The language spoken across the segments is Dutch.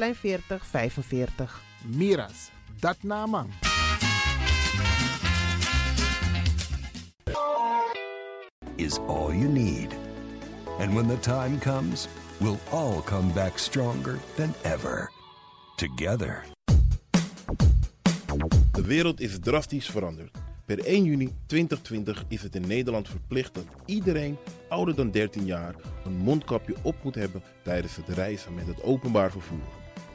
Plein 4045. Miras, dat naman. is all you need. And when the time comes, we'll all come back stronger than ever. Together. De wereld is drastisch veranderd. Per 1 juni 2020 is het in Nederland verplicht dat iedereen ouder dan 13 jaar een mondkapje op moet hebben tijdens het reizen met het openbaar vervoer.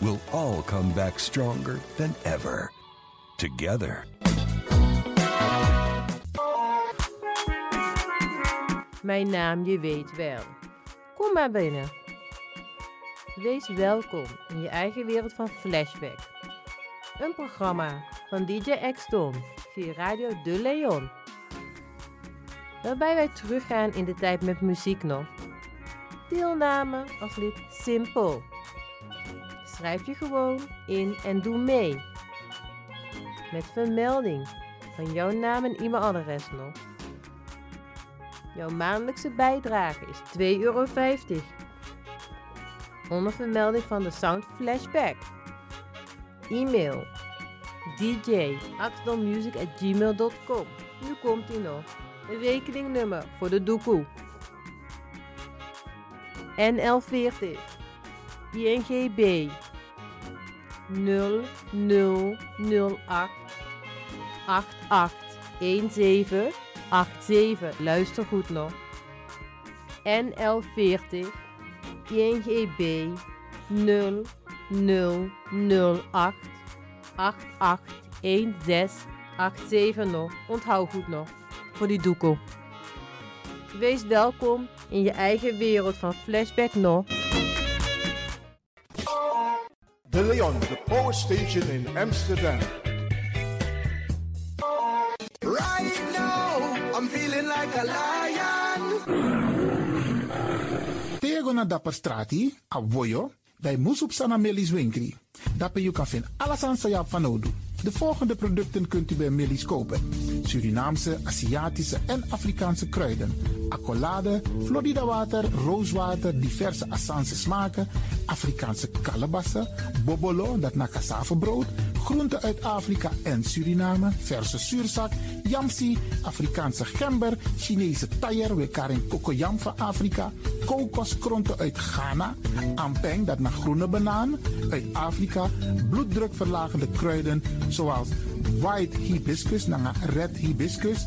we'll all come back stronger than ever. Together. Mijn naam je weet wel. Kom maar binnen. Wees welkom in je eigen wereld van Flashback. Een programma van DJ X-Don via Radio De Leon. Waarbij wij teruggaan in de tijd met muziek nog. Deelname als lid simpel. Schrijf je gewoon in en doe mee. Met vermelding van jouw naam en e-mailadres nog. Jouw maandelijkse bijdrage is 2,50 euro. Onder vermelding van de Sound Flashback. E-mail dj.axelmusic.gmail.com Nu komt ie nog. Rekeningnummer voor de doekoe. NL40 INGB 0008 881787. Luister goed nog. NL40 INGB 0008 881687 nog. Onthoud goed nog. Voor die doekoe. Wees welkom in je eigen wereld van Flashback nog. De Leon, the power station in Amsterdam. Right now, I'm feeling like a lion. Tego na dapper strati, a voyo, dai musup sana melis winkri. Dapper you kan vinden alles aan sa van nodu. De volgende producten kunt u bij Millie's kopen. Surinaamse, Aziatische en Afrikaanse kruiden. Accolade, Florida water, rooswater, diverse Assange smaken. Afrikaanse kalebassen, bobolo, dat na cassavebrood. groenten uit Afrika en Suriname, verse zuurzak, yamsi, Afrikaanse gember, Chinese taier, wekaring kokoyam van Afrika, kokoskronten uit Ghana, ampeng, dat naar groene banaan, uit Afrika, bloeddrukverlagende kruiden zoals white hibiscus, naar red hibiscus,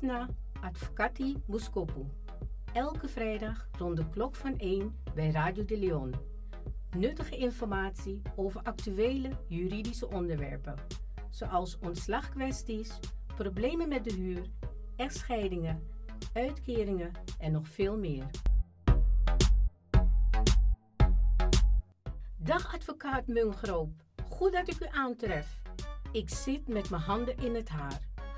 Disna Advocati Muskopu. Elke vrijdag rond de klok van 1 bij Radio de Leon. Nuttige informatie over actuele juridische onderwerpen, zoals ontslagkwesties, problemen met de huur, echtscheidingen, uitkeringen en nog veel meer. Dag advocaat Mungroop, goed dat ik u aantref. Ik zit met mijn handen in het haar.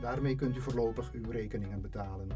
Daarmee kunt u voorlopig uw rekeningen betalen.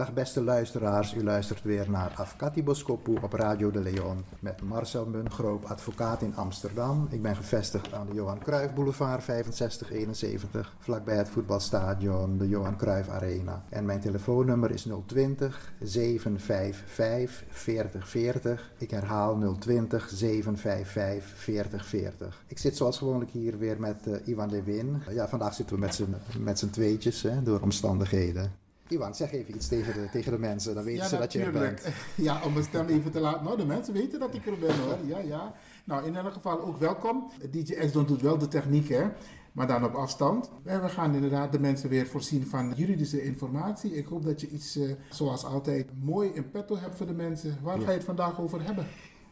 Dag beste luisteraars, u luistert weer naar Afkati Boskopu op Radio de Leon met Marcel Mungroop, advocaat in Amsterdam. Ik ben gevestigd aan de Johan Cruijff Boulevard 6571, vlakbij het voetbalstadion de Johan Cruijff Arena. En mijn telefoonnummer is 020 755 4040. Ik herhaal 020 755 4040. Ik zit zoals gewoonlijk hier weer met uh, Iwan Lewin. Ja, vandaag zitten we met z'n tweetjes hè, door omstandigheden. Iwan, zeg even iets tegen de, tegen de mensen, dan weten Ja, ze dat je er bent. Ja, om mijn stem even te laten. Nou, de mensen weten dat ik er ben hoor. Ja, ja. Nou, in elk geval ook welkom. DJ X-Don doet wel de techniek, hè. Maar dan op afstand. En we gaan inderdaad de mensen weer voorzien van juridische informatie. Ik hoop dat je iets, eh, zoals altijd, mooi in petto hebt voor de mensen. Waar Ja. ga je het vandaag over hebben?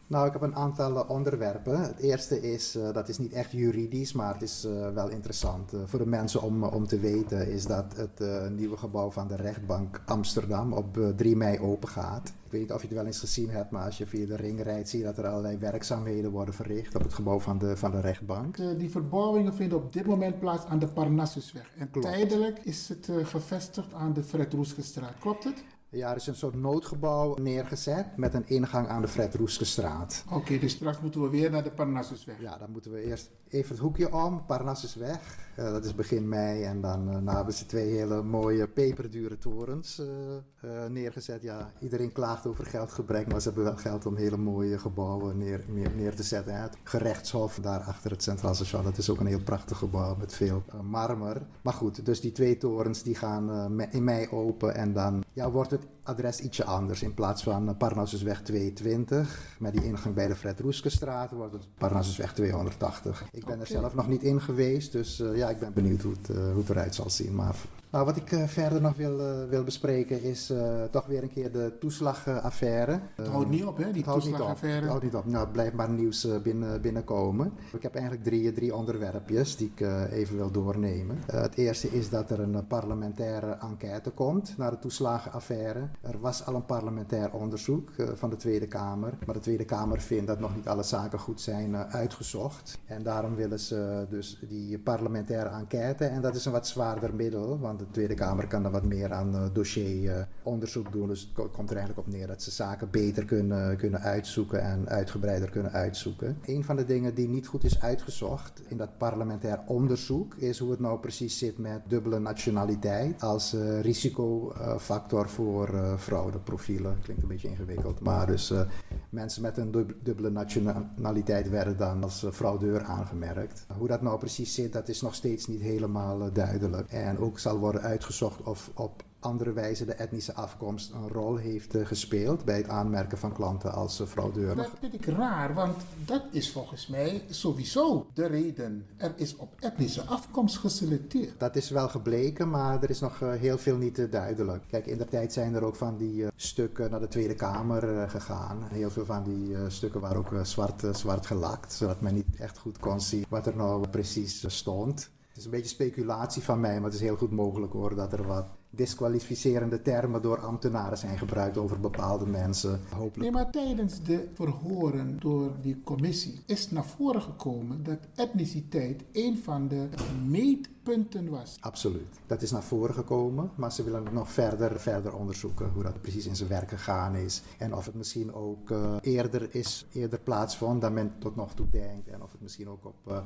Nou, ik heb een aantal eh, onderwerpen. Het eerste is, eh, dat is niet echt juridisch, maar het is eh, wel interessant voor de mensen om, om te weten, is dat het nieuwe gebouw van de rechtbank Amsterdam op eh, 3 mei open gaat. Ik weet niet of je het wel eens gezien hebt, maar als je via de ring rijdt, zie je dat er allerlei werkzaamheden worden verricht op het gebouw van de, van de rechtbank. Die verbouwingen vinden op dit moment plaats aan de Parnassusweg. En Klopt. tijdelijk is het gevestigd aan de Fred Roeskestraat. Klopt het? Ja, er is een soort noodgebouw neergezet met een ingang aan de Fred Roeskestraat. Oké, dus straks moeten we weer naar de Parnassusweg. Ja, dan moeten we eerst even het hoekje om, Parnassusweg. Uh, dat is begin mei en dan uh, hebben ze twee hele mooie peperdure torens uh, neergezet. Ja, iedereen klaagt over geldgebrek, maar ze hebben wel geld om hele mooie gebouwen neer, neer, neer te zetten. Het gerechtshof daar achter het Centraal Station, dat is ook een heel prachtig gebouw met veel marmer. Maar goed, dus die twee torens die gaan in mei open en dan ja, wordt het adres ietsje anders. In plaats van Parnassusweg 220 met die ingang bij de Fred Roeskestraat wordt het Parnassusweg 280. Ik ben er zelf nog niet in geweest, dus ja, ik ben benieuwd hoe het, uh, hoe het eruit zal zien. Maar nou, wat ik uh, verder nog wil, uh, wil bespreken is uh, toch weer een keer de toeslagaffaire. Het houdt niet op, hè, die toeslagaffaire? Het houdt niet op. Nou, het blijft maar nieuws binnen, binnenkomen. Ik heb eigenlijk drie, drie onderwerpjes die ik even wil doornemen. het eerste is dat er een parlementaire enquête komt naar de toeslagenaffaire. Er was al een parlementair onderzoek van de Tweede Kamer. Maar de Tweede Kamer vindt dat nog niet alle zaken goed zijn uitgezocht. En daarom willen ze dus die parlementaire enquête. En dat is een wat zwaarder middel, want de Tweede Kamer kan dan wat meer aan uh, dossieronderzoek doen. Dus het komt er eigenlijk op neer dat ze zaken beter kunnen, kunnen uitzoeken en uitgebreider kunnen uitzoeken. Een van de dingen die niet goed is uitgezocht in dat parlementair onderzoek is hoe het nou precies zit met dubbele nationaliteit als risicofactor voor fraudeprofielen. Klinkt een beetje ingewikkeld, maar dus mensen met een dubbele nationaliteit werden dan als fraudeur aangemerkt. Hoe dat nou precies zit, dat is nog steeds niet helemaal duidelijk. En ook zal worden uitgezocht of op andere wijze de etnische afkomst een rol heeft uh, gespeeld bij het aanmerken van klanten als uh, fraudeur. Dat vind ik raar, want dat is volgens mij sowieso de reden. Er is op etnische afkomst geselecteerd. Dat is wel gebleken, maar er is nog uh, heel veel niet duidelijk. Kijk, in de tijd zijn er ook van die stukken naar de Tweede Kamer gegaan. Heel veel van die stukken waren ook zwart, zwart gelakt, zodat men niet echt goed kon zien wat er nou precies stond is een beetje speculatie van mij, maar het is heel goed mogelijk hoor dat er wat disqualificerende termen door ambtenaren zijn gebruikt over bepaalde mensen. Hopelijk. Nee, maar tijdens de verhoren door die commissie is naar voren gekomen dat etniciteit een van de meetpunten was. Absoluut. Dat is naar voren gekomen, maar ze willen nog verder, verder onderzoeken hoe dat precies in zijn werk gegaan is. En of het misschien ook uh, eerder, is, eerder plaatsvond dan men tot nog toe denkt. En of het misschien ook op... Uh,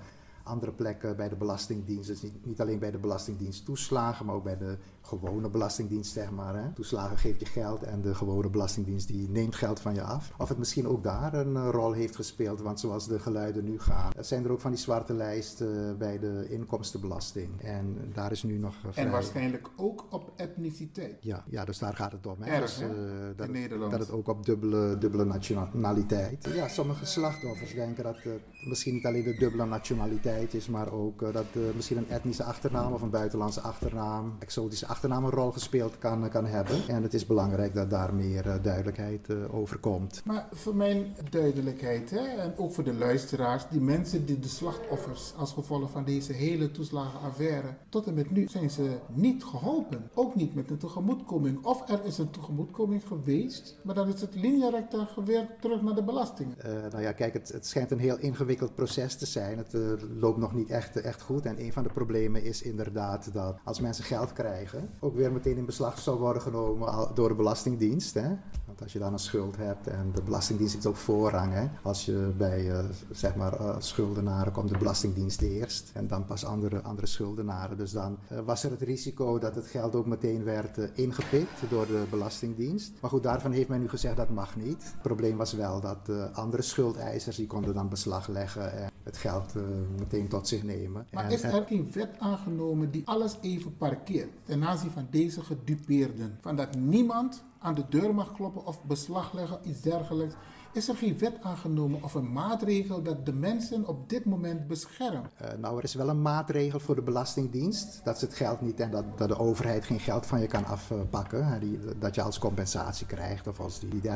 andere plekken bij de Belastingdienst. Dus niet, niet, alleen bij de Belastingdienst toeslagen, maar ook bij de gewone Belastingdienst, zeg maar. Hè. Toeslagen geeft je geld en de gewone Belastingdienst die neemt geld van je af. Of het misschien ook daar een uh, rol heeft gespeeld, want zoals de geluiden nu gaan, zijn er ook van die zwarte lijsten uh, bij de inkomstenbelasting. En daar is nu nog. Vrij... En waarschijnlijk ook op etniciteit. Ja, ja dus daar gaat het om. Hè. Erg, dus, dat, In Nederland. dat het ook op dubbele, dubbele nationaliteit. Ja, sommige slachtoffers denken dat het misschien niet alleen de dubbele nationaliteit is, maar ook dat misschien een etnische achternaam of een buitenlandse achternaam, exotische achternaam een rol gespeeld kan, kan hebben. En het is belangrijk dat daar meer uh, duidelijkheid over komt. Maar voor mijn duidelijkheid, hè, en ook voor de luisteraars, die mensen die de slachtoffers als gevolg van deze hele toeslagenaffaire, tot en met nu zijn ze niet geholpen. Ook niet met een tegemoetkoming. Of er is een tegemoetkoming geweest, maar dan is het linea gewerkt terug naar de belastingen. Uh, nou ja, kijk, het, het, schijnt een heel ingewikkeld proces te zijn. Het loopt nog niet echt, echt goed. En een van de problemen is inderdaad dat als mensen geld krijgen, ook weer meteen in beslag zou worden genomen door de Belastingdienst. Hè? Want als je dan een schuld hebt en de Belastingdienst heeft ook voorrang. Hè? Als je bij uh, zeg maar, uh, schuldenaren komt de Belastingdienst eerst en dan pas andere, andere schuldenaren. Dus dan uh, was er het risico dat het geld ook meteen werd ingepikt door de Belastingdienst. Maar goed, daarvan heeft men nu gezegd dat mag niet. Het probleem was wel dat andere schuldeisers die konden dan beslag leggen en het geld meteen tot zich nemen. Maar en, is er geen wet aangenomen die alles even parkeert? Ten aanzien van deze gedupeerden. Van dat niemand aan de deur mag kloppen of beslag leggen, iets dergelijks. Is er geen wet aangenomen of een maatregel dat de mensen op dit moment beschermt? Uh, nou, er is wel een maatregel voor de Belastingdienst. Dat ze het geld niet en dat, dat de overheid geen geld van je kan afpakken. Uh, die, dat je als compensatie krijgt. Of als die, die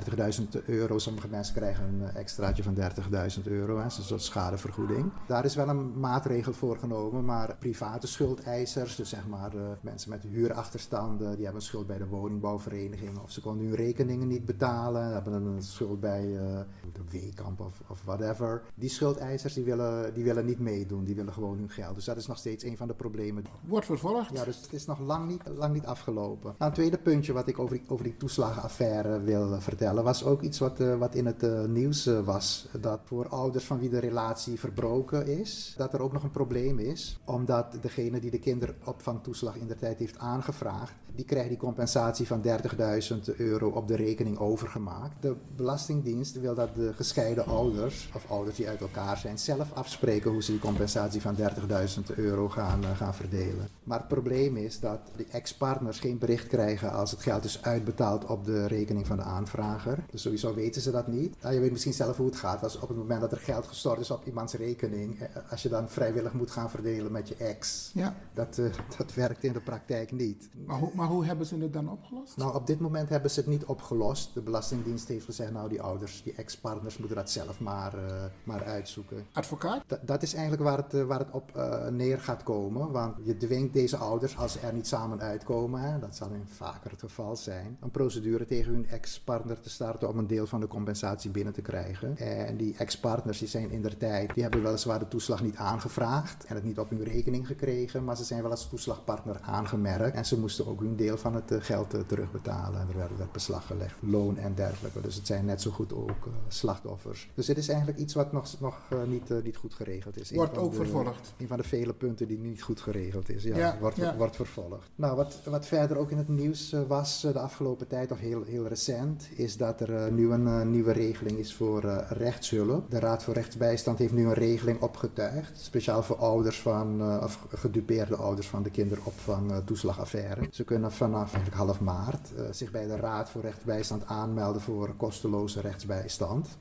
30.000 euro, sommige mensen krijgen een extraatje van 30.000 euro. Hè, een soort schadevergoeding. Daar is wel een maatregel voor genomen. Maar private schuldeisers, dus zeg maar uh, mensen met huurachterstanden, die hebben een schuld bij de woningbouwvereniging. Of ze konden hun rekeningen niet betalen, hebben een schuld bij de Weekamp of, of whatever. Die schuldeisers die willen, die willen niet meedoen, die willen gewoon hun geld. Dus dat is nog steeds een van de problemen. Wordt vervolgd? Ja, dus het is nog lang niet, lang niet afgelopen. Nou, een tweede puntje wat ik over die, over die toeslagenaffaire wil eh, vertellen, was ook iets wat, uh, wat in het uh, nieuws was. Dat voor ouders van wie de relatie verbroken is, dat er ook nog een probleem is. Omdat degene die de kinderopvangtoeslag in de tijd heeft aangevraagd, die krijgt die compensatie van 30.000 euro op de rekening overgemaakt. De Belastingdienst wil dat de gescheiden ouders, of ouders die uit elkaar zijn, zelf afspreken hoe ze die compensatie van 30.000 euro gaan, uh, gaan verdelen. Maar het probleem is dat de ex-partners geen bericht krijgen als het geld is uitbetaald op de rekening van de aanvrager. Dus sowieso weten ze dat niet. Nou, je weet misschien zelf hoe het gaat. Als op het moment dat er geld gestort is op iemands rekening, eh, als je dan vrijwillig moet gaan verdelen met je ex, ja. dat, uh, dat werkt in de praktijk niet. Maar hoe, maar hoe hebben ze het dan opgelost? Nou, op dit moment hebben ze het niet opgelost. De Belastingdienst heeft gezegd, nou die ouders, die ex-partners moeten dat zelf maar, uh, maar uitzoeken. Advocaat? D dat is eigenlijk waar het, uh, waar het op uh, neer gaat komen. Want je dwingt deze ouders, als ze er niet samen uitkomen, hè, dat zal in vaker het geval zijn, een procedure tegen hun ex-partner te starten om een deel van de compensatie binnen te krijgen. En die ex-partners die zijn in der tijd, die hebben weliswaar de toeslag niet aangevraagd en het niet op hun rekening gekregen, maar ze zijn wel als toeslagpartner aangemerkt en ze moesten ook hun deel van het geld terugbetalen. En er werd, werd beslag gelegd, loon en dergelijke. Dus het zijn net zo goed ook uh, slachtoffers. Dus het is eigenlijk iets wat nog, nog uh, niet, uh, niet goed geregeld is. Wordt ook de, vervolgd. Een van de vele punten die niet goed geregeld is. Ja, ja, wordt, ja. wordt vervolgd. Nou, wat, wat verder ook in het nieuws was de afgelopen tijd, of heel, heel recent, is dat er nu een nieuwe regeling is voor rechtshulp. De Raad voor Rechtsbijstand heeft nu een regeling opgetuigd, speciaal voor ouders van, of gedupeerde ouders van de kinderopvang toeslagaffaire. Ze kunnen vanaf half maart zich bij de Raad voor Rechtsbijstand aanmelden voor kosteloze rechtsbijstand.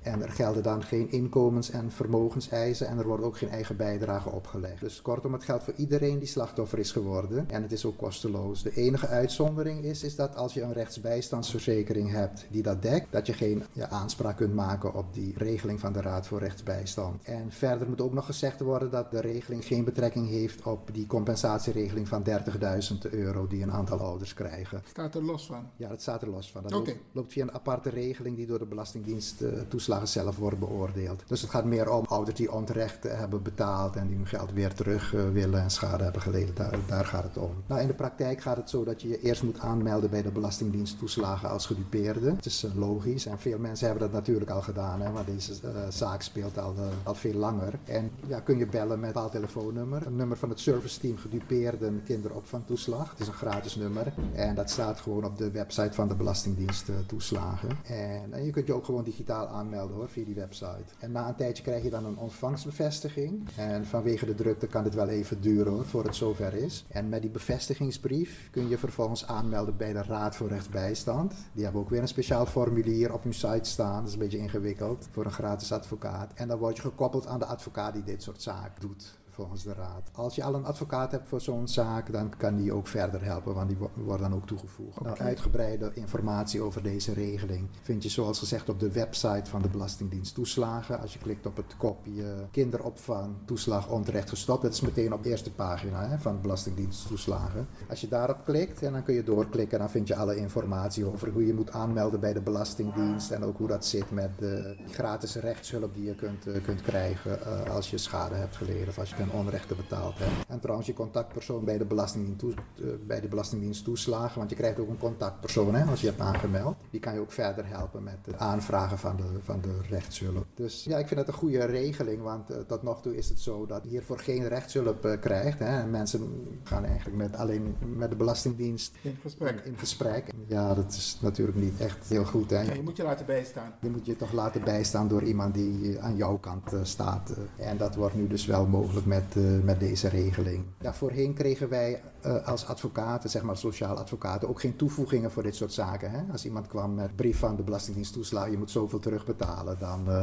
En er gelden dan geen inkomens- en vermogenseisen en er wordt ook geen eigen bijdrage opgelegd. Dus kortom, het geldt voor iedereen die slachtoffer is geworden en het is ook kosteloos. De enige uitzondering is, is dat als je een rechtsbijstandsverzekering hebt die dat dekt, dat je geen ja, aanspraak kunt maken op die regeling van de Raad voor Rechtsbijstand. En verder moet ook nog gezegd worden dat de regeling geen betrekking heeft op die compensatieregeling van 30.000 euro die een aantal ouders krijgen. Staat er los van? Ja, dat staat er los van. Dat okay. loopt, loopt, via een aparte regeling die door de Belastingdienst toeslagen zelf wordt beoordeeld. Dus het gaat meer om ouders die onterecht hebben betaald en die hun geld weer terug uh, willen en schade hebben geleden. Daar, daar, gaat het om. Nou, in de praktijk gaat het zo dat je je eerst moet aanmelden bij de Belastingdienst toeslagen als gedupeerde. Het is logisch en veel mensen hebben dat natuurlijk al gedaan, hè, deze zaak speelt al, al veel langer. En ja, kun je bellen met een telefoonnummer, een nummer van het service team gedupeerde kinderopvangtoeslag. Het is een gratis nummer en dat staat gewoon op de website van de Belastingdienst toeslagen. En, en, je kunt je ook gewoon digitaal aanmelden hoor, via die website. En na een tijdje krijg je dan een ontvangstbevestiging. En vanwege de drukte kan dit wel even duren hoor, voor het zover is. En met die bevestigingsbrief kun je vervolgens aanmelden bij de Raad voor Rechtsbijstand. Die hebben ook weer een speciaal formulier op hun site staan. Dat is een beetje ingewikkeld voor een gratis advocaat. En dan word je gekoppeld aan de advocaat die dit soort zaken doet volgens de raad. Als je al een advocaat hebt voor zo'n zaak, dan kan die ook verder helpen, want die worden dan ook toegevoegd. Okay. Nou, uitgebreide informatie over deze regeling vind je zoals gezegd op de website van de Belastingdienst Toeslagen. Als je klikt op het kopje kinderopvang toeslag onterecht gestopt, dat is meteen op de eerste pagina hè, van de Belastingdienst Toeslagen. Als je daarop klikt en dan kun je doorklikken, dan vind je alle informatie over hoe je moet aanmelden bij de Belastingdienst en ook hoe dat zit met de gratis rechtshulp die je kunt, uh, kunt krijgen uh, als je schade hebt geleden of als je onrechten betaald hebt. En trouwens je contactpersoon bij de Belastingdienst, toe, uh, bij de Belastingdienst toeslagen, want je krijgt ook een contactpersoon hè, als je hebt aangemeld. Die kan je ook verder helpen met het aanvragen van de, van de rechtshulp. Dus ja, ik vind het een goede regeling, want uh, tot nog toe is het zo dat je hiervoor geen rechtshulp uh, krijgt. Hè. En mensen gaan eigenlijk met, alleen met de Belastingdienst in gesprek. In, gesprek. Ja, dat is natuurlijk niet echt heel goed. Hè. Ja, je moet je laten bijstaan. Je moet je toch laten bijstaan door iemand die aan jouw kant staat. en dat wordt nu dus wel mogelijk met met, uh, met deze regeling. Voorheen kregen wij uh, als advocaten, zeg maar sociaal advocaten, ook geen toevoegingen voor dit soort zaken. Hè? Als iemand kwam met brief van de Belastingdienst toeslagen, je moet zoveel terugbetalen, dan, uh,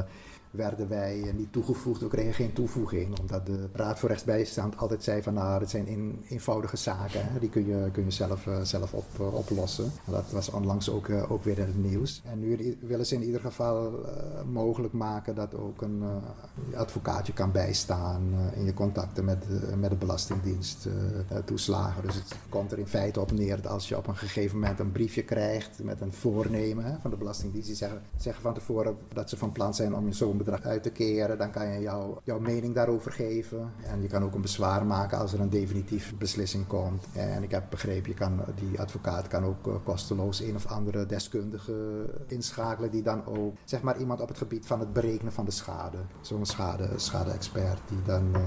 werden wij niet toegevoegd. We kregen geen toevoeging, omdat de Raad voor Rechtsbijstand altijd zei van nou, het zijn eenvoudige zaken. Hè, die kun je, kun je zelf, zelf op, oplossen. Dat was onlangs ook, ook weer in het nieuws. En nu willen ze in ieder geval mogelijk maken dat ook een advocaatje kan bijstaan in je contacten met, met de Belastingdienst toeslagen. Dus het komt er in feite op neer dat als je op een gegeven moment een briefje krijgt met een voornemen van de Belastingdienst, die zeggen, zeggen van tevoren dat ze van plan zijn om je zo'n uit te keren, dan kan je jou, jouw mening daarover geven. En je kan ook een bezwaar maken als er een definitieve beslissing komt. En ik heb begrepen, je kan, die advocaat kan ook eh, kosteloos een of andere deskundige inschakelen die dan ook, zeg maar, iemand op het gebied van het berekenen van de schade. Zo'n schade, schade-expert die dan... Uh,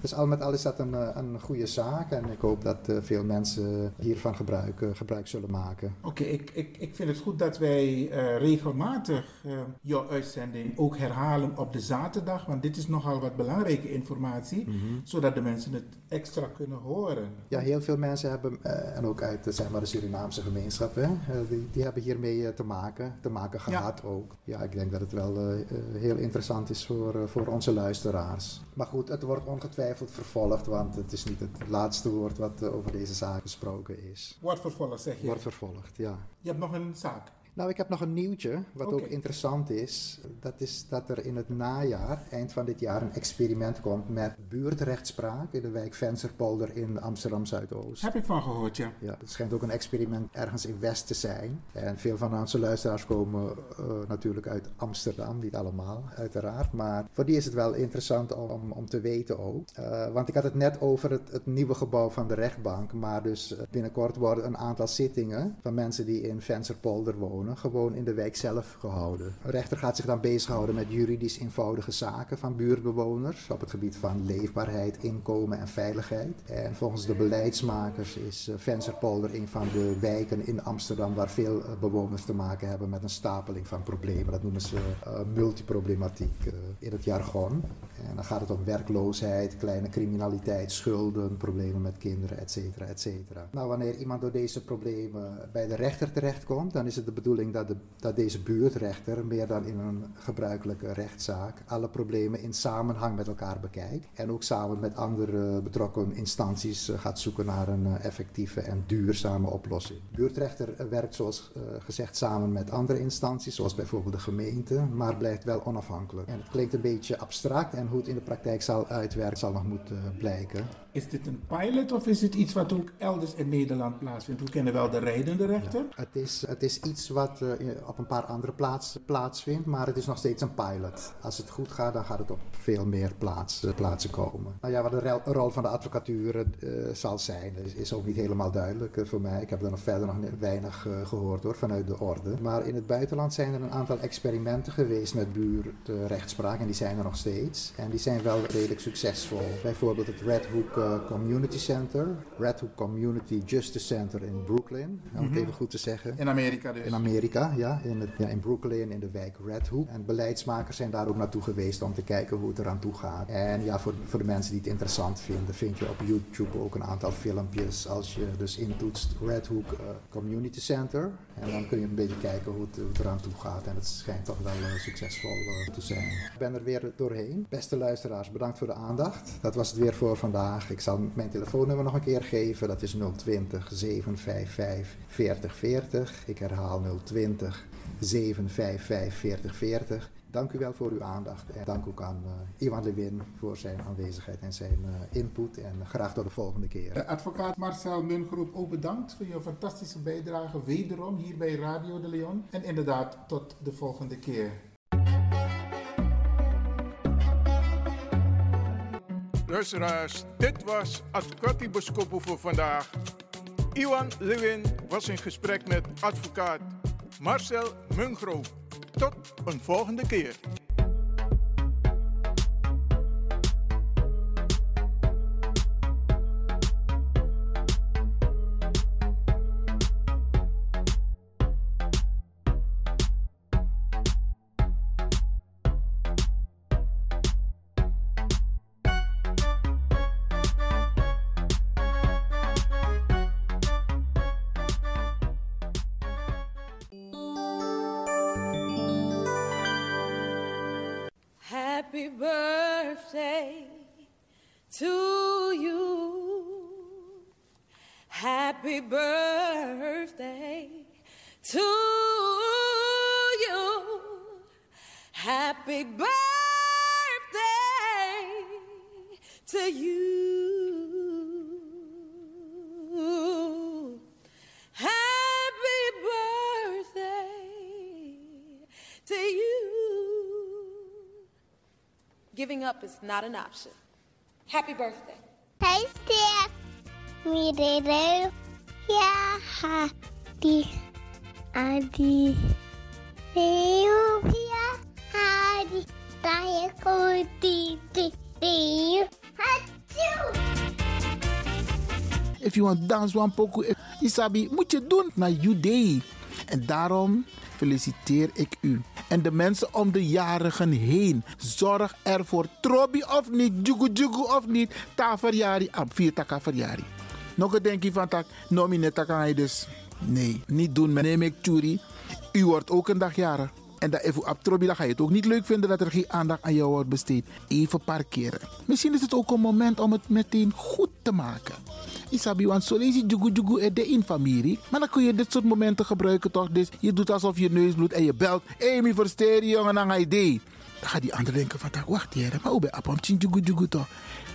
dus al met al is dat een, eh, een goede zaak en ik hoop dat veel mensen hiervan gebruik, gebruik zullen maken. Oké, ik, ik, ik vind het goed dat wij regelmatig jouw uitzending ook herhalen op de zaterdag, want dit is nogal wat belangrijke informatie, mhm. zodat de mensen het extra kunnen horen. Ja, heel veel mensen hebben, uh, en ook uit zeg maar, de Surinaamse gemeenschap, hè, uh, die, die, hebben hiermee te maken, te maken gehad ja. ook. Ja, ik denk dat het wel heel interessant is voor, voor onze luisteraars. Maar goed, het wordt ongetwijfeld vervolgd, want het is niet het laatste woord wat over deze zaak gesproken is. Wordt vervolgd, zeg je? Wordt vervolgd, ja. Je hebt nog een zaak? Nou, ik heb nog een nieuwtje, wat ook interessant is. Dat is dat er in het najaar, eind van dit jaar, een experiment komt met buurtrechtspraak in de wijk Vensterpolder in Amsterdam Zuidoost. Heb ik van gehoord, ja. Ja, het schijnt ook een experiment ergens in West te zijn. En veel van onze luisteraars komen uh, natuurlijk uit Amsterdam, niet allemaal, uiteraard. Maar voor die is het wel interessant om, om te weten ook. Uh, want ik had het net over het, het, nieuwe gebouw van de rechtbank. Maar dus eh, binnenkort worden een aantal zittingen van mensen die in Vensterpolder wonen gewoon in de wijk zelf gehouden. Een rechter gaat zich dan bezighouden met juridisch eenvoudige zaken van buurtbewoners op het gebied van leefbaarheid, inkomen en veiligheid. En volgens de beleidsmakers is uh, Vensterpolder een van de wijken in Amsterdam waar veel uh, bewoners te maken hebben met een stapeling van problemen. Dat noemen ze uh, multiproblematiek in het jargon. En dan gaat het om werkloosheid, kleine criminaliteit, schulden, problemen met kinderen, et cetera. Nou, wanneer iemand door deze problemen bij de rechter terechtkomt, dan is het de bedoeling dat, de, dat deze buurtrechter, meer dan in een gebruikelijke rechtszaak, alle problemen in samenhang met elkaar bekijkt. En ook samen met andere betrokken instanties eh, gaat zoeken naar een eh, effectieve en duurzame oplossing. De buurtrechter werkt zoals eh, gezegd samen met andere instanties, zoals bijvoorbeeld de gemeente, maar blijft wel onafhankelijk. En het klinkt een beetje abstract en hoe het in de praktijk zal uitwerken zal nog moeten blijken. Is dit een pilot of is het iets wat ook elders in Nederland plaatsvindt? We kennen wel de rijdende rechter. het, is, het is iets wat uh, op een paar andere plaatsen plaatsvindt, maar het is nog steeds een pilot. Als het goed gaat, dan gaat het op veel meer plaats, plaatsen komen. Nou ja, wat de rol van de advocatuur uh, zal zijn, is, ook niet helemaal duidelijk voor mij. Ik heb er nog verder nog weinig gehoord hoor, vanuit de orde. Maar in het buitenland zijn er een aantal experimenten geweest met buurtrechtspraak en die zijn er nog steeds. En die zijn wel redelijk succesvol. Bijvoorbeeld het Red Hook Community Center, Red Hook Community Justice Center in Brooklyn, om het mhm. even goed te zeggen. In Amerika dus? In Amerika, ja. In, in Brooklyn, in de wijk Red Hook. En beleidsmakers zijn daar ook naartoe geweest om te kijken hoe het eraan toe gaat. En ja, voor, voor de mensen die het interessant vinden, vind je op YouTube ook een aantal filmpjes. Als je dus intoetst Red Hook uh, Community Center. En dan kun je een beetje kijken hoe het, hoe het eraan toe gaat. En het schijnt toch wel uh, succesvol uh, te zijn. Ik ben er weer doorheen. Beste luisteraars, bedankt voor de aandacht. Dat was het weer voor vandaag. Ik zal mijn telefoonnummer nog een keer geven. Dat is 020 755 4040. Ik herhaal 020 755 4040. Dank u wel voor uw aandacht en dank ook aan uh, Iwan Lewin voor zijn aanwezigheid en zijn uh, input. En graag tot de volgende keer. Uh, advocaat Marcel Mungroep, ook bedankt voor je fantastische bijdrage wederom hier bij Radio de Leon. En inderdaad, tot de volgende keer. Luisteraars, dit was Advocati Boskopo voor vandaag. Iwan Lewin was in gesprek met advocaat Marcel Mungroop. Tot een volgende keer. Giving up is not an option. Happy birthday. Tasty. Me de Ja, hadi. Adi. Deu via hadi. Taia ko di di deu. Hachu. If you want dance one pokoe, Isabi, moet je doen naar you day. En daarom feliciteer ik u. En de mensen om de jarigen heen. Zorg ervoor, trobi of niet, jugu of niet. Ta verjari, am vier taka verjari. Nog een denkje van tak, nomine taka dus. Nee, niet doen. Neem ik churi. U wordt ook een dag jarig. En dat even op trobi, dan ga je het ook niet leuk vinden dat er geen aandacht aan jou wordt besteed. Even parkeren. Misschien is het ook een moment om het meteen goed te maken. Isabi, want je jugu jugu er de in familie. Maar dan kun je dit soort momenten gebruiken toch? Dus je doet alsof je neus bloedt en je belt. Mi versteer je jongen aan idee. Dan gaat die ander denken van, wacht hier, maar hoe ben je jugu jugu toch?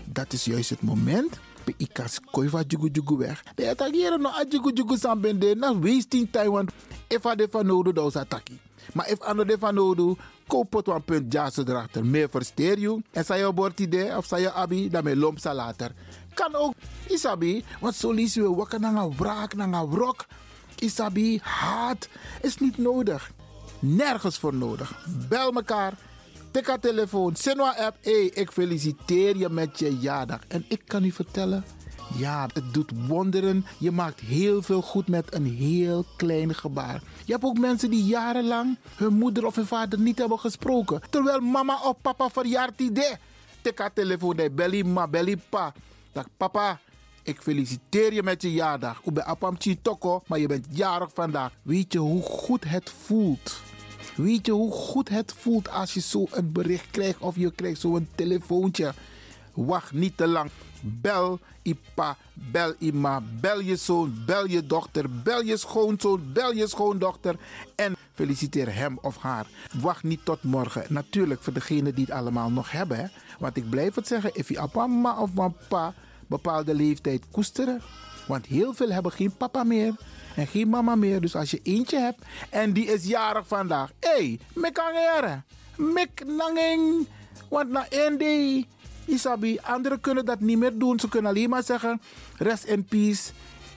Dat is juist het moment pe ikas koi va jugu jugu weg. De attackeren no a jugu jugu san bende na wasting time want if a de van nodu da attacki. Maar if ando de van nodu koop een punt erachter. Meer versteer je. En sa je bord idee of sa je abi, dan me lomp later. Kan ook, isabi, want zo lees je wakker naar een wraak, naar een wrok. Isabi, haat is niet nodig. Nergens voor nodig. Bel mekaar. Tik haar telefoon, Senwa app. Hey, ik feliciteer je met je jaardag. En ik kan u vertellen, ja, het doet wonderen. Je maakt heel veel goed met een heel klein gebaar. Je hebt ook mensen die jarenlang hun moeder of hun vader niet hebben gesproken. Terwijl mama of papa verjaart. Tik haar telefoon, de belly ma, belly pa. Dag papa, ik feliciteer je met je jaardag. Ik ben apam toko, maar je bent jarig vandaag. Weet je hoe goed het voelt? Weet je hoe goed het voelt als je zo een bericht krijgt of je krijgt zo'n telefoontje? Wacht niet te lang. Bel Ipa, bel Ima, bel je zoon, bel je dochter, bel je schoonzoon, bel je schoondochter en feliciteer hem of haar. Wacht niet tot morgen. Natuurlijk voor degenen die het allemaal nog hebben. Hè? Want ik blijf het zeggen, if je papa of papa bepaalde leeftijd koesteren. Want heel veel hebben geen papa meer en geen mama meer. Dus als je eentje hebt en die is jarig vandaag. Hé, hey, mek angere. Mek nanging. Want na één Isabi, anderen kunnen dat niet meer doen. Ze kunnen alleen maar zeggen, rest in peace.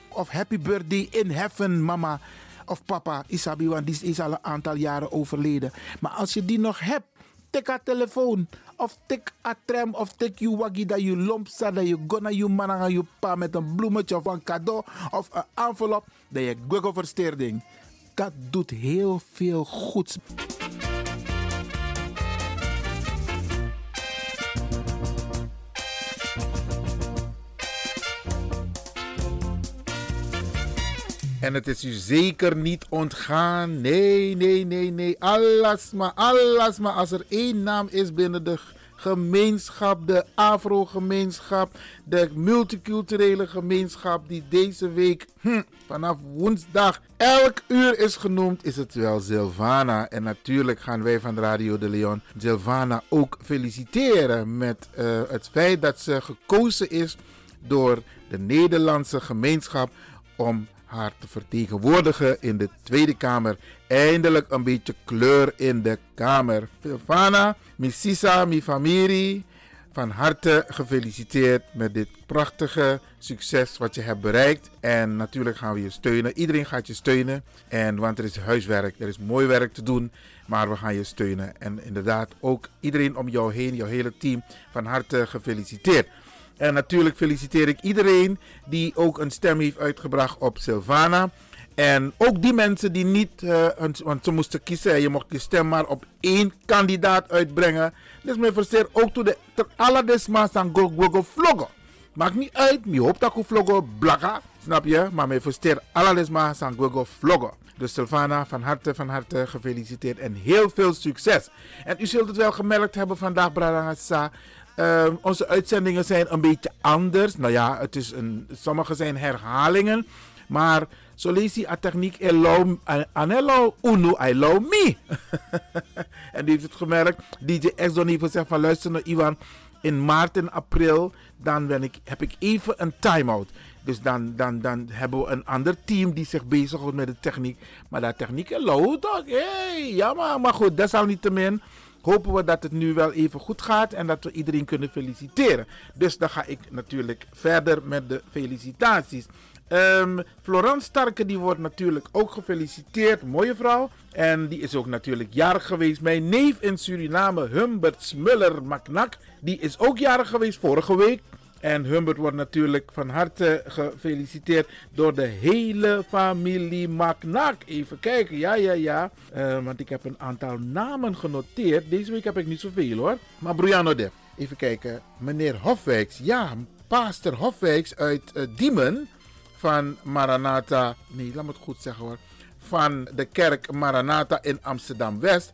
Of happy birthday in heaven, mama. Of papa, Isabi, want die is al een aantal jaren overleden. Maar als je die nog hebt, tik haar telefoon. Of tik a tram of tik je waggie dat je lomp staat. Dat je gonna je man aan je pa met een bloemetje of een cadeau. Of een envelop. Dat je google versteerding. Dat doet heel veel goeds. En het is u zeker niet ontgaan. Nee, nee, nee, nee. Alles maar, alles maar. Als er één naam is binnen de gemeenschap, de Afro-gemeenschap, de multiculturele gemeenschap, die deze week hm, vanaf woensdag elk uur is genoemd, is het wel Silvana. En natuurlijk gaan wij van Radio de Leon Silvana ook feliciteren met uh, het feit dat ze gekozen is door de Nederlandse gemeenschap om te vertegenwoordigen in de Tweede Kamer. Eindelijk een beetje kleur in de Kamer. Filfana, Missisa, mi familie, van harte gefeliciteerd met dit prachtige succes wat je hebt bereikt. En natuurlijk gaan we je steunen. Iedereen gaat je steunen. En, want er is huiswerk, er is mooi werk te doen. Maar we gaan je steunen. En inderdaad ook iedereen om jou heen, jouw hele team, van harte gefeliciteerd. En natuurlijk feliciteer ik iedereen die ook een stem heeft uitgebracht op Silvana. En ook die mensen die niet, uh, want ze moesten kiezen, je mocht je stem maar op één kandidaat uitbrengen. Dus me versteer ook toe de ter alle desma aan Google vloggen. Maakt niet uit, je hoopt dat ik vloggen blagga, snap je? Maar me versteer alle desma aan Google vloggen. Dus Sylvana, van harte, van harte gefeliciteerd en heel veel succes. En u zult het wel gemerkt hebben vandaag, Bradangasa. Uh, onze uitzendingen zijn een beetje anders. Nou ja, het is een, sommige zijn herhalingen. Maar je a techniek elo, anelo unu elo mi. en die heeft het gemerkt. DJ X heeft gezegd van luister naar Ivan. In maart en april dan ben ik, heb ik even een time-out. Dus dan, dan, dan hebben we een ander team die zich bezighoudt met de techniek. Maar dat techniek loopt toch? Hey, ja, maar, maar goed, desalniettemin hopen we dat het nu wel even goed gaat en dat we iedereen kunnen feliciteren. Dus dan ga ik natuurlijk verder met de felicitaties. Um, Florence Starke die wordt natuurlijk ook gefeliciteerd. Mooie vrouw. En die is ook natuurlijk jarig geweest. Mijn neef in Suriname, Humbert Smuller Macnak. Die is ook jarig geweest vorige week. En Humbert wordt natuurlijk van harte gefeliciteerd door de hele familie Macnak. Even kijken, ja, ja, ja. Uh, want ik heb een aantal namen genoteerd. Deze week heb ik niet zoveel hoor. Maar Brianna de. Even kijken. Meneer Hofwijks. Ja, pastor Hofwijks uit uh, Diemen van Maranatha. Nee, laat me het goed zeggen hoor. Van de kerk Maranatha in Amsterdam West.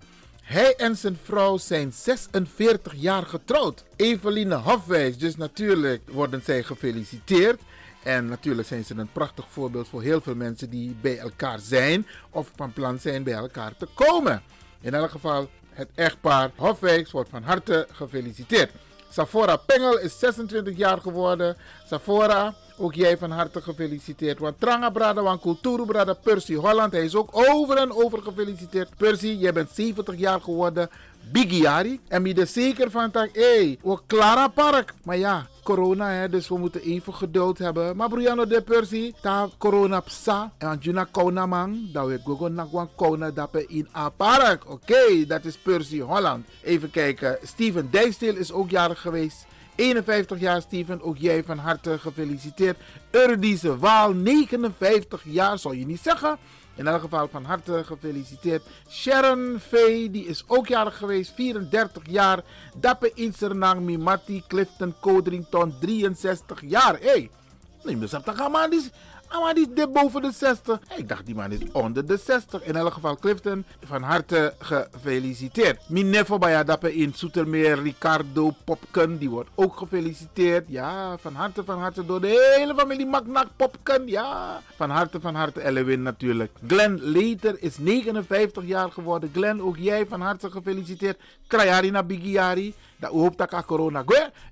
Hij en zijn vrouw zijn 46 jaar getrouwd. Eveline Hofwijs, dus natuurlijk worden zij gefeliciteerd. En natuurlijk zijn ze een prachtig voorbeeld voor heel veel mensen die bij elkaar zijn of van plan zijn bij elkaar te komen. In elk geval, het echtpaar Hofwijks wordt van harte gefeliciteerd. Safora Pengel is 26 jaar geworden. Safora, ook jij van harte gefeliciteerd. Want Tranga Brada, want Kulturu Brada, Percy Holland, hij is ook over en over gefeliciteerd. Percy, jij bent 70 jaar geworden. Bigiari. En je er zeker van dat, hé, hey, we Clara Park. Maar ja, corona, hè, dus we moeten even geduld hebben. Maar Brianna de Percy, ta corona psa. En juna kona man, dat we gogo nakwan kona dape in a park. Oké, dat is Percy Holland. Even kijken, Steven Dijstil is ook jarig geweest. 51 jaar Steven, ook jij van harte gefeliciteerd. Urdiese Waal, 59 jaar, zal je niet zeggen. In elk geval van harte gefeliciteerd. Sharon V, die is ook jarig geweest, 34 jaar. Dappe Insernang Mimati Clifton Codrington, 63 jaar. Hé, hey, neem dus op de Ah, maar die is boven de 60. Ik dacht, die man is onder de 60. In elk geval, Clifton, van harte gefeliciteerd. Minefo Bayadappe in Soetermeer, Ricardo Popken, die wordt ook gefeliciteerd. Ja, van harte, van harte door de hele familie Maknak Popken. Ja, van harte, van harte Elwin natuurlijk. Glenn Leter is 59 jaar geworden. Glenn, ook jij van harte gefeliciteerd. Krayari na Bigiari. Dat hoopt dat corona.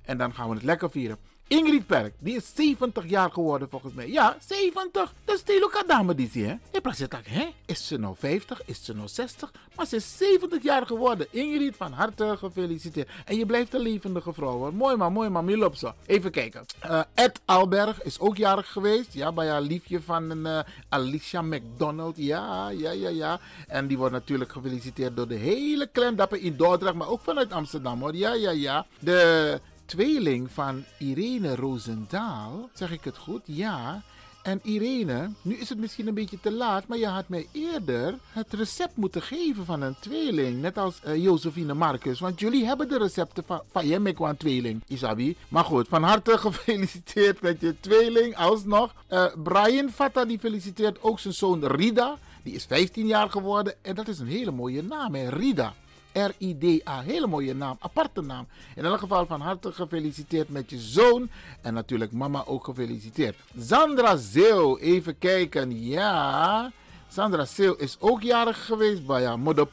En dan gaan we het lekker vieren. Ingrid Perk, die is 70 jaar geworden volgens mij. Ja, 70. Dat is die dame die zie, hè? Ik praat hè? Is ze nou 50? Is ze nou 60? Maar ze is 70 jaar geworden. Ingrid, van harte gefeliciteerd. En je blijft een levendige vrouw, hoor. Mooi man, mooi man. Milop zo. Even kijken. Uh, Ed Alberg is ook jarig geweest. Ja, bij haar liefje van uh, Alicia McDonald. Ja, ja, ja, ja. En die wordt natuurlijk gefeliciteerd door de hele klemdappen in Dordrecht, maar ook vanuit Amsterdam, hoor. Ja, ja, ja. De tweeling van Irene Roosendaal. Zeg ik het goed? Ja. En Irene, nu is het misschien een beetje te laat, maar je had mij eerder het recept moeten geven van een tweeling. Net als uh, Josephine Marcus. Want jullie hebben de recepten van, van met een tweeling, Isabi. Maar goed, van harte gefeliciteerd met je tweeling. Alsnog, uh, Brian Fatta die feliciteert ook zijn zoon Rida. Die is 15 jaar geworden en dat is een hele mooie naam, hè? Rida. R-I-D-A. Hele mooie naam, aparte naam. In elk geval van harte gefeliciteerd met je zoon. En natuurlijk mama ook gefeliciteerd. Sandra Zeeuw, even kijken. Ja. Sandra Zeeuw is ook jarig geweest bij haar moeder.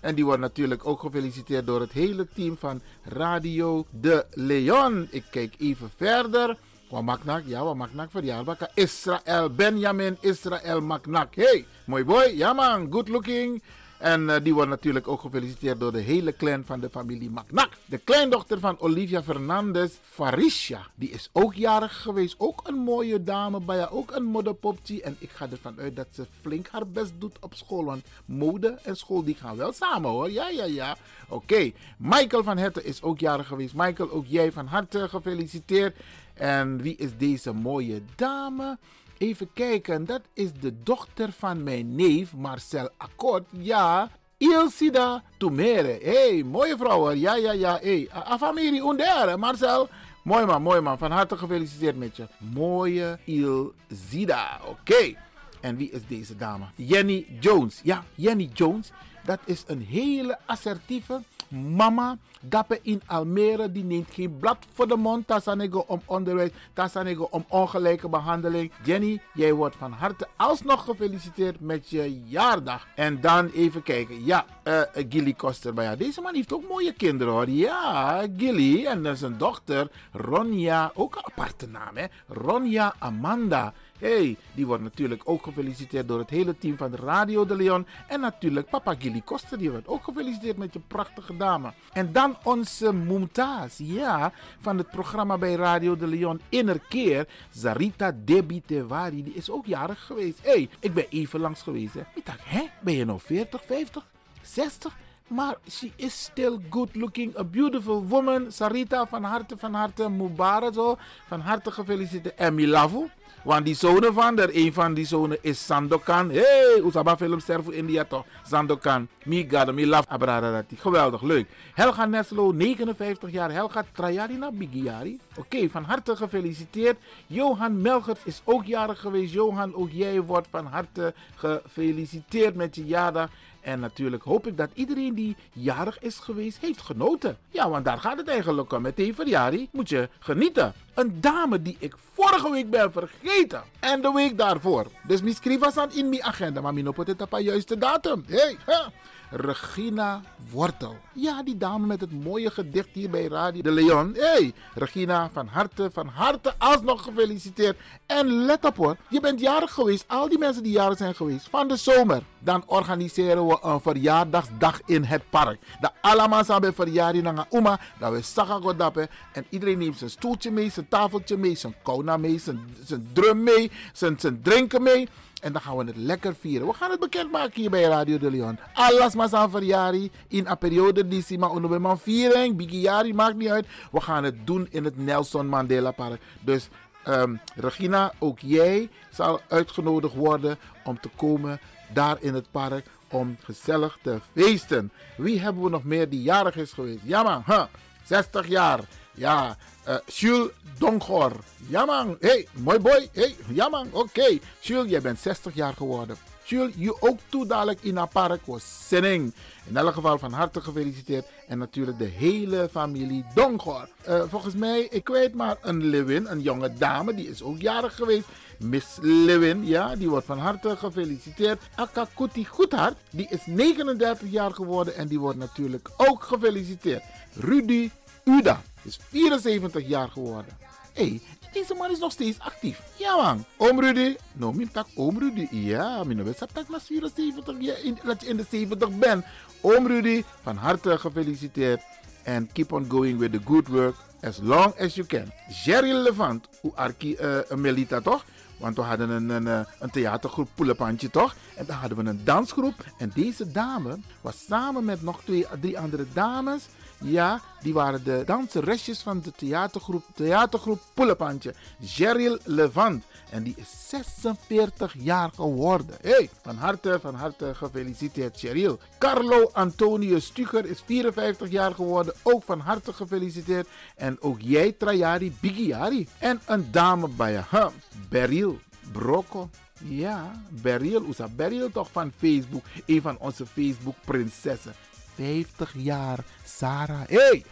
En die wordt natuurlijk ook gefeliciteerd door het hele team van Radio De Leon. Ik kijk even verder. Wat Maknak? Ja, wat Maknak verjaardag. Israël Benjamin Israël Maknak. Hey, mooi boy. Ja man, good looking. En uh, die wordt natuurlijk ook gefeliciteerd door de hele clan van de familie Macnak. De kleindochter van Olivia Fernandez, Farisha, die is ook jarig geweest. Ook een mooie dame, bij haar ook een modderpopje. En ik ga ervan uit dat ze flink haar best doet op school. Want mode en school die gaan wel samen hoor. Ja, ja, ja. Oké, Michael van Hetten is ook jarig geweest. Michael, ook jij van harte gefeliciteerd. En wie is deze mooie dame? Even kijken, dat is de dochter van mijn neef Marcel Akkoord. Ja, Ilsida Tumere. hey, mooie vrouw Ja, ja, ja. hey, a familie Undere, Marcel. Mooi man, mooi man. Van harte gefeliciteerd met je. Mooie Ilsida. Oké. En wie is deze dame? Jenny Jones. Ja, Jenny Jones. Dat is een hele assertieve mama. Dappe in Almere. Die neemt geen blad voor de mond. Tassanego om onderwijs. Tassanego om ongelijke behandeling. Jenny, jij wordt van harte alsnog gefeliciteerd met je jaardag. En dan even kijken. Ja, uh, Gilly Koster. Maar ja, deze man heeft ook mooie kinderen hoor. Ja, Gilly. En zijn dochter Ronja. Ook een aparte naam hè. Ronja Amanda hey, die wordt natuurlijk ook gefeliciteerd door het hele team van Radio de Leon. En natuurlijk papa Gilly Koster, die wordt ook gefeliciteerd met je prachtige dame. En dan onze Mumtaz, ja, van het programma bij Radio de Leon Innerkeer. Zarita Debitewari, die is ook jarig geweest. hey, ik ben even langs geweest. Hè. Ik dacht, hè, ben je nou 40, 50, 60? Maar she is still good looking. A beautiful woman. Sarita, van harte, van harte. Mubarak zo. Van harte gefeliciteerd. En Milavu. Want die zonen van er, een van die zonen is Sandokan. Hey, Usaba filmster voor India toch? Sandokan. Mi gada, mi love. Geweldig, leuk. Helga Neslo, 59 jaar. Helga Trayarina Bigiari. Oké, van harte gefeliciteerd. Johan Melgert is ook jarig geweest. Johan, ook jij wordt van harte gefeliciteerd met je jaardag. En natuurlijk hoop ik dat iedereen die jarig is geweest heeft genoten. Ja, want daar gaat het eigenlijk om. Met die verjaardag moet je genieten. Een dame die ik vorige week ben vergeten. En de week daarvoor. Dus mijn schrijf aan in mijn agenda. Maar het op juiste datum. Hey, ha. Regina Wortel. Ja, die dame met het mooie gedicht hier bij Radio de Leon. hey, Regina, van harte, van harte alsnog gefeliciteerd. En let op hoor, je bent jarig geweest. Al die mensen die jarig zijn geweest van de zomer. Dan organiseren we een verjaardagsdag in het park. De allemaal samen verjaardag naar Uma. Dat we dappen. En iedereen neemt zijn stoeltje mee, zijn tafeltje mee, zijn kona mee, zijn, zijn drum mee, zijn, zijn drinken mee. En dan gaan we het lekker vieren. We gaan het bekendmaken hier bij Radio de Leon. Alles maar aan verjaardag. In een periode die ze maar viering. Bigiari maakt niet uit. We gaan het doen in het Nelson Mandela Park. Dus um, Regina, ook jij zal uitgenodigd worden om te komen daar in het park. Om gezellig te feesten. Wie hebben we nog meer die jarig is geweest? Ja man, huh, 60 jaar. Ja, uh, Jules Dongor. Ja man, hey, mooi boy. Hey, ja man, oké. Okay. Jules, jij bent 60 jaar geworden. Jules, je ook toe dadelijk in haar park was zinning. In elk geval van harte gefeliciteerd. En natuurlijk de hele familie Dongor. Uh, volgens mij, ik weet maar een Lewin, een jonge dame, die is ook jarig geweest. Miss Lewin, ja, die wordt van harte gefeliciteerd. Akakuti Goedhart, die is 39 jaar geworden en die wordt natuurlijk ook gefeliciteerd. Rudy Uda is 74 jaar geworden. Hey, deze man is nog steeds actief. Ja man. Oom Rudy. Nou, mijn tak oom Rudy. Ja, mijn weet dat maar 74 jaar in, dat je in de 70 bent. Oom Rudy, van harte gefeliciteerd. En keep on going with the good work as long as you can. Jerry Levant, hoe Arki uh, Melita toch? Want we hadden een, een, eh, een theatergroep Poelepantje toch? En dan hadden we een dansgroep. En deze dame was samen met nog twee, drie andere dames ja, die waren de danseresjes van de theatergroep, theatergroep Poelepantje. Cheryl Levant. En die is 46 jaar geworden. hey, van harte, van harte gefeliciteerd Cheryl. Carlo Antonio Stuger is 54 jaar geworden. Ook van harte gefeliciteerd. En ook jij Trajari Bigiari. En een dame bij je. Huh, Beryl Brocco. Ja, Beryl. Usa Beryl toch van Facebook. Een van onze Facebook prinsessen. 50 jaar. Sarah. Hey!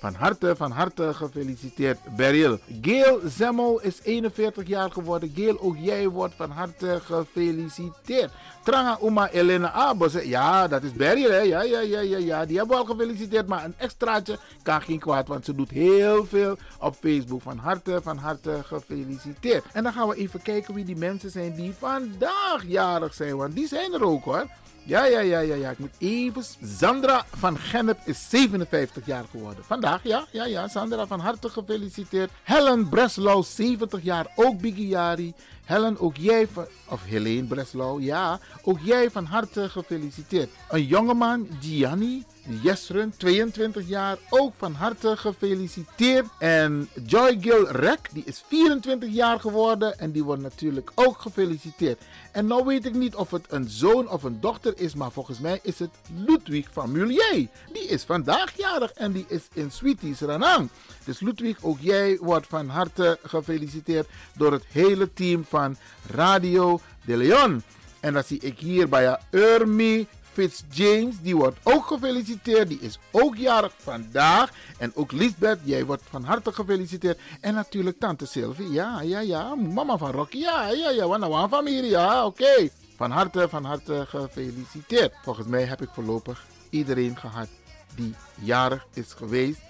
Van harte, van harte gefeliciteerd, Beryl. Gail Zemmel is 41 jaar geworden. Gail, ook jij wordt van harte gefeliciteerd. Tranga Uma Elena Abos. Ja, dat is Beryl, hè? Ja, ja, ja, ja, ja. Die hebben we al gefeliciteerd. Maar een extraatje kan geen kwaad, want ze doet heel veel op Facebook. Van harte, van harte gefeliciteerd. En dan gaan we even kijken wie die mensen zijn die vandaag jarig zijn. Want die zijn er ook hoor. Ja, ja, ja, ja, ja. Ik moet even. Sandra van Gennep is 57 jaar geworden. Vandaag, ja, ja, ja. Sandra van harte gefeliciteerd. Helen Breslau, 70 jaar, ook Bigiari. Helen, ook jij van, of Helene Breslau, ja, ook jij van harte gefeliciteerd. Een jongeman, Gianni, Jesrun, 22 jaar, ook van harte gefeliciteerd. En Joy Gil Rek, die is 24 jaar geworden en die wordt natuurlijk ook gefeliciteerd. En nou weet ik niet of het een zoon of een dochter is, maar volgens mij is het Ludwig van Mulier. Die is vandaag jarig en die is in Sweeties Ranang. Dus Ludwig, ook jij wordt van harte gefeliciteerd door het hele team van Radio de Leon. En dan zie ik hier bij Urmi Fitzjames, die wordt ook gefeliciteerd. Die is ook jarig vandaag. En ook Lisbeth, jij wordt van harte gefeliciteerd. En natuurlijk tante Sylvie, ja, ja, ja. Mama van Rocky, ja, ja, ja. Wanna one familie, ja, oké. Van harte, van harte gefeliciteerd. Volgens mij heb ik voorlopig iedereen gehad die jarig is geweest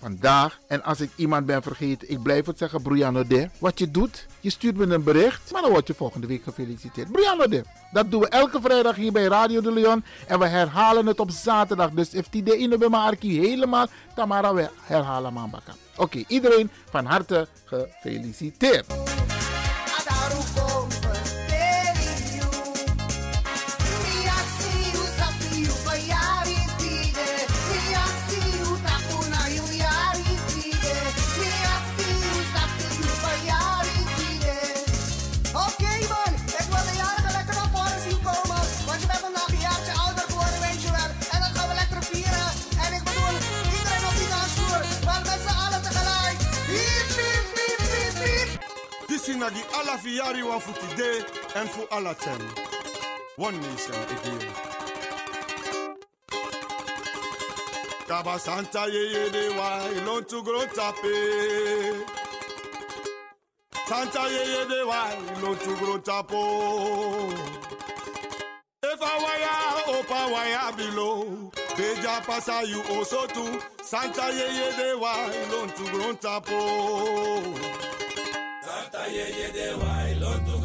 vandaag. En als ik iemand ben vergeten, ik blijf het zeggen, Brianna de. Wat je doet, je stuurt me een bericht, maar dan word je volgende week gefeliciteerd. Brianna de. Dat doen we elke vrijdag hier bij Radio de Leon. En we herhalen het op zaterdag. Dus if die de in archief helemaal, maar we herhalen man Oké, iedereen van harte gefeliciteerd. Na di ala fiyari wa fu today and fu ala ten. One nation again. Kaba Santa ye ye de wa ilon tu gro tape. Santa ye de wa ilon tu gro tapo. If I wire opa wire below. Beja pasa you also too. Santa ye ye de wa ilon tu gro tapo. ayẹyẹdẹ wa ìlọ́dún.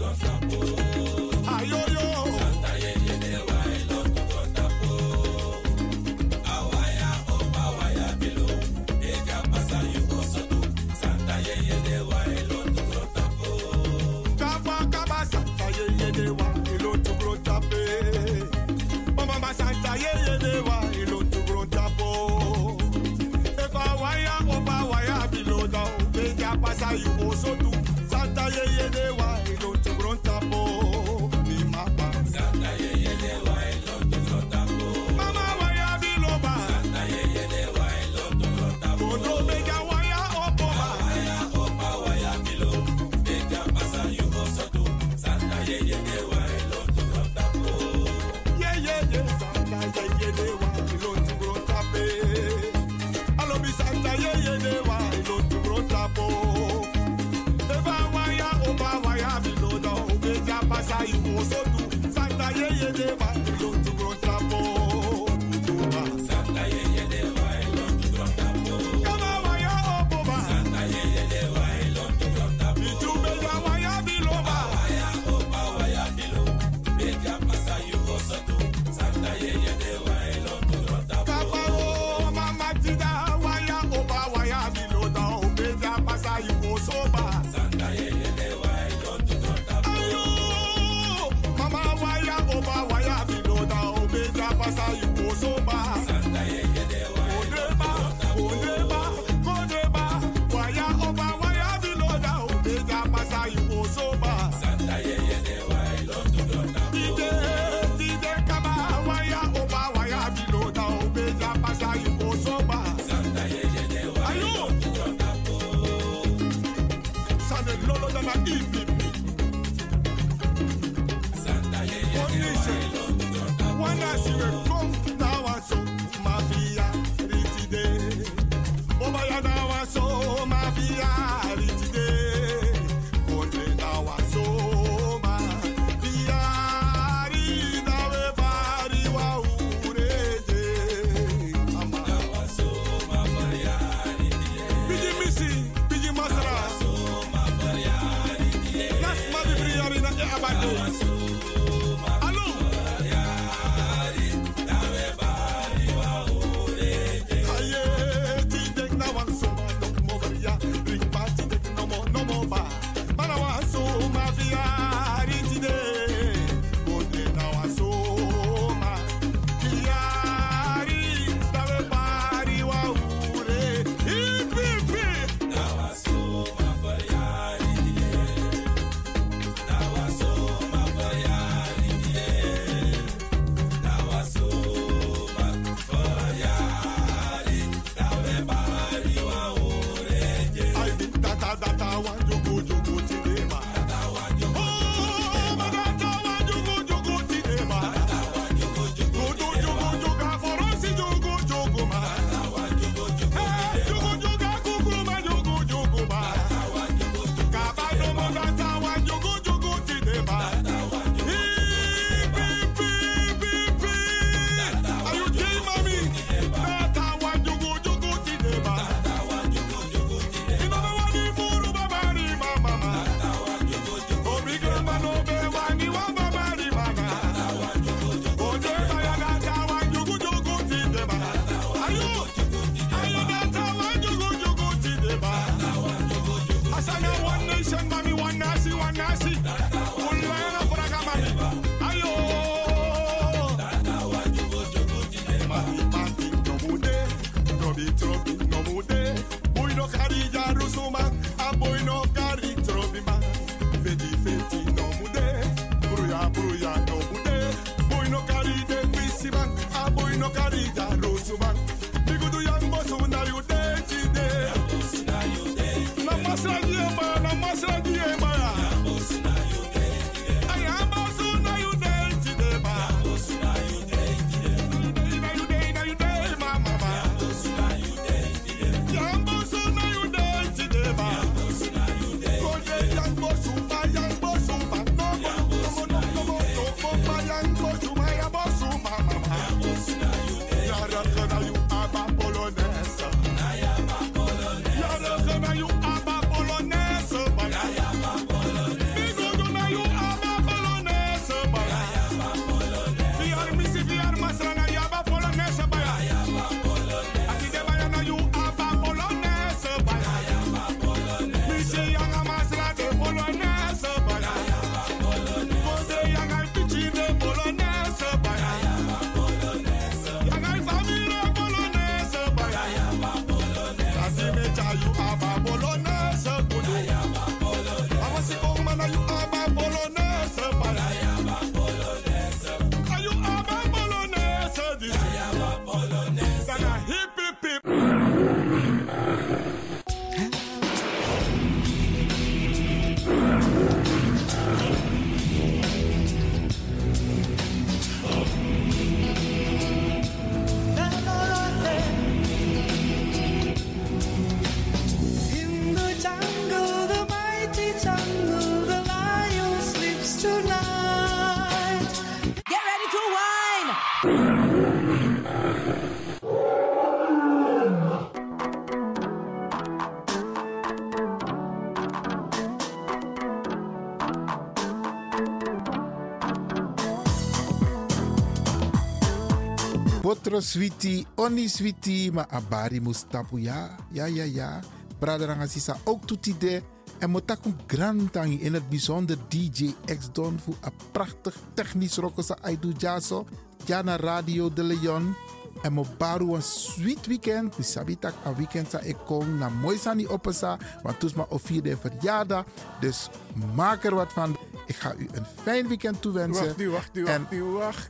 Botro sweetie, oni sweetie, maar abari mustapu ja, ja, ja, ja. Braderanga sisa ook toetide. En motaku grantangi in het bijzonder DJ X Don voor een prachtig technisch rokosa aidu jaso. Jana Radio de Leon. En mo baru een sweet weekend. Mi sabitak een weekend sa ik kom na mooi sani opesa. Want toes ma vierde verjaardag. Dus maak er wat van. Ik ga u een fijn weekend toewensen. Wacht, wacht, wacht, En- wacht,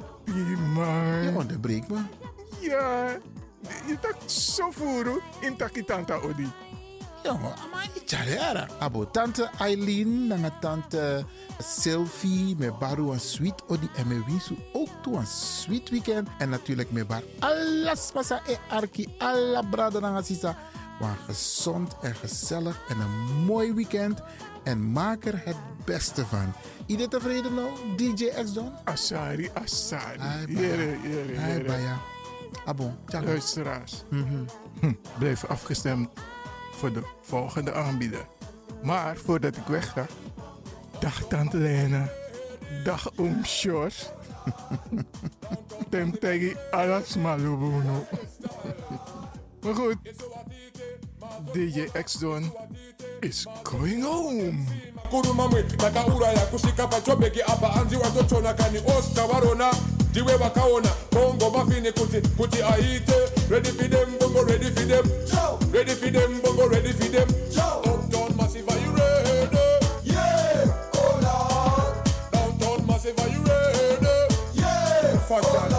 man. Je onderbreekt me. Ja, je tak zo voeren in takitanta odi. Ja, maar Charera. Abo tante Eileen, nanga tante Sylvie, me baru een sweet odi en me wisu ook toe een sweet weekend. En natuurlijk me bar alles pasa e arki, alla brada nanga sisa. Maar gezond en gezellig en een mooi weekend. En maak er het beste van. Iedereen tevreden nou, DJ X Don? Asari, Asari. Baya. Jere, jere, Ai, jere. baya. Abo, tjallo. Luisteraars, Mhm. hm, blijf afgestemd voor de volgende aanbieder. Maar voordat ik wegga, dag Tante Lena, dag Oom Sjors. Tem tegi alas malubuno. Maar goed, DJ X-Don is going home. kuruma mwe takauraya kusvika pachobheki apa anzi watochona kani osta varona ndiwe vakaona bongo mafini kuti kuti aite. Ready for them bongo ready for them. Ready for them bongo ready for them. Uptown massive are you ready? Yeah oh lord downtown massive are you ready? Yeah fantastic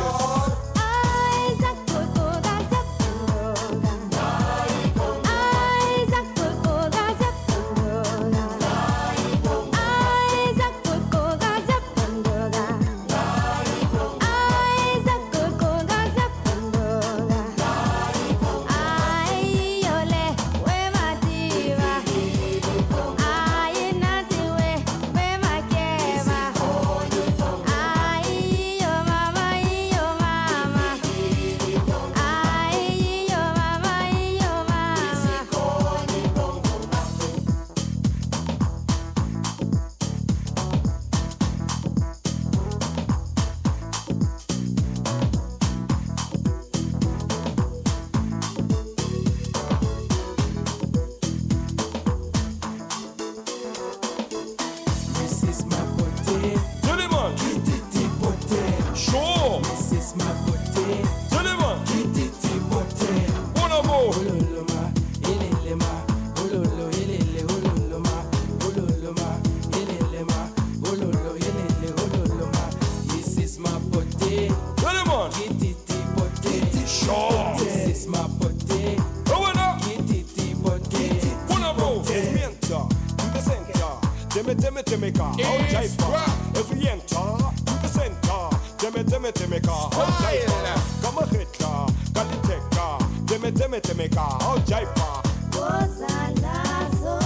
Timmy, Timmy, Timmy car, jive car. As we enter to the center, Timmy, car, jive car. Come a hit car, call tech car, Timmy, Timmy, Timmy car, how jive car. Cosa la.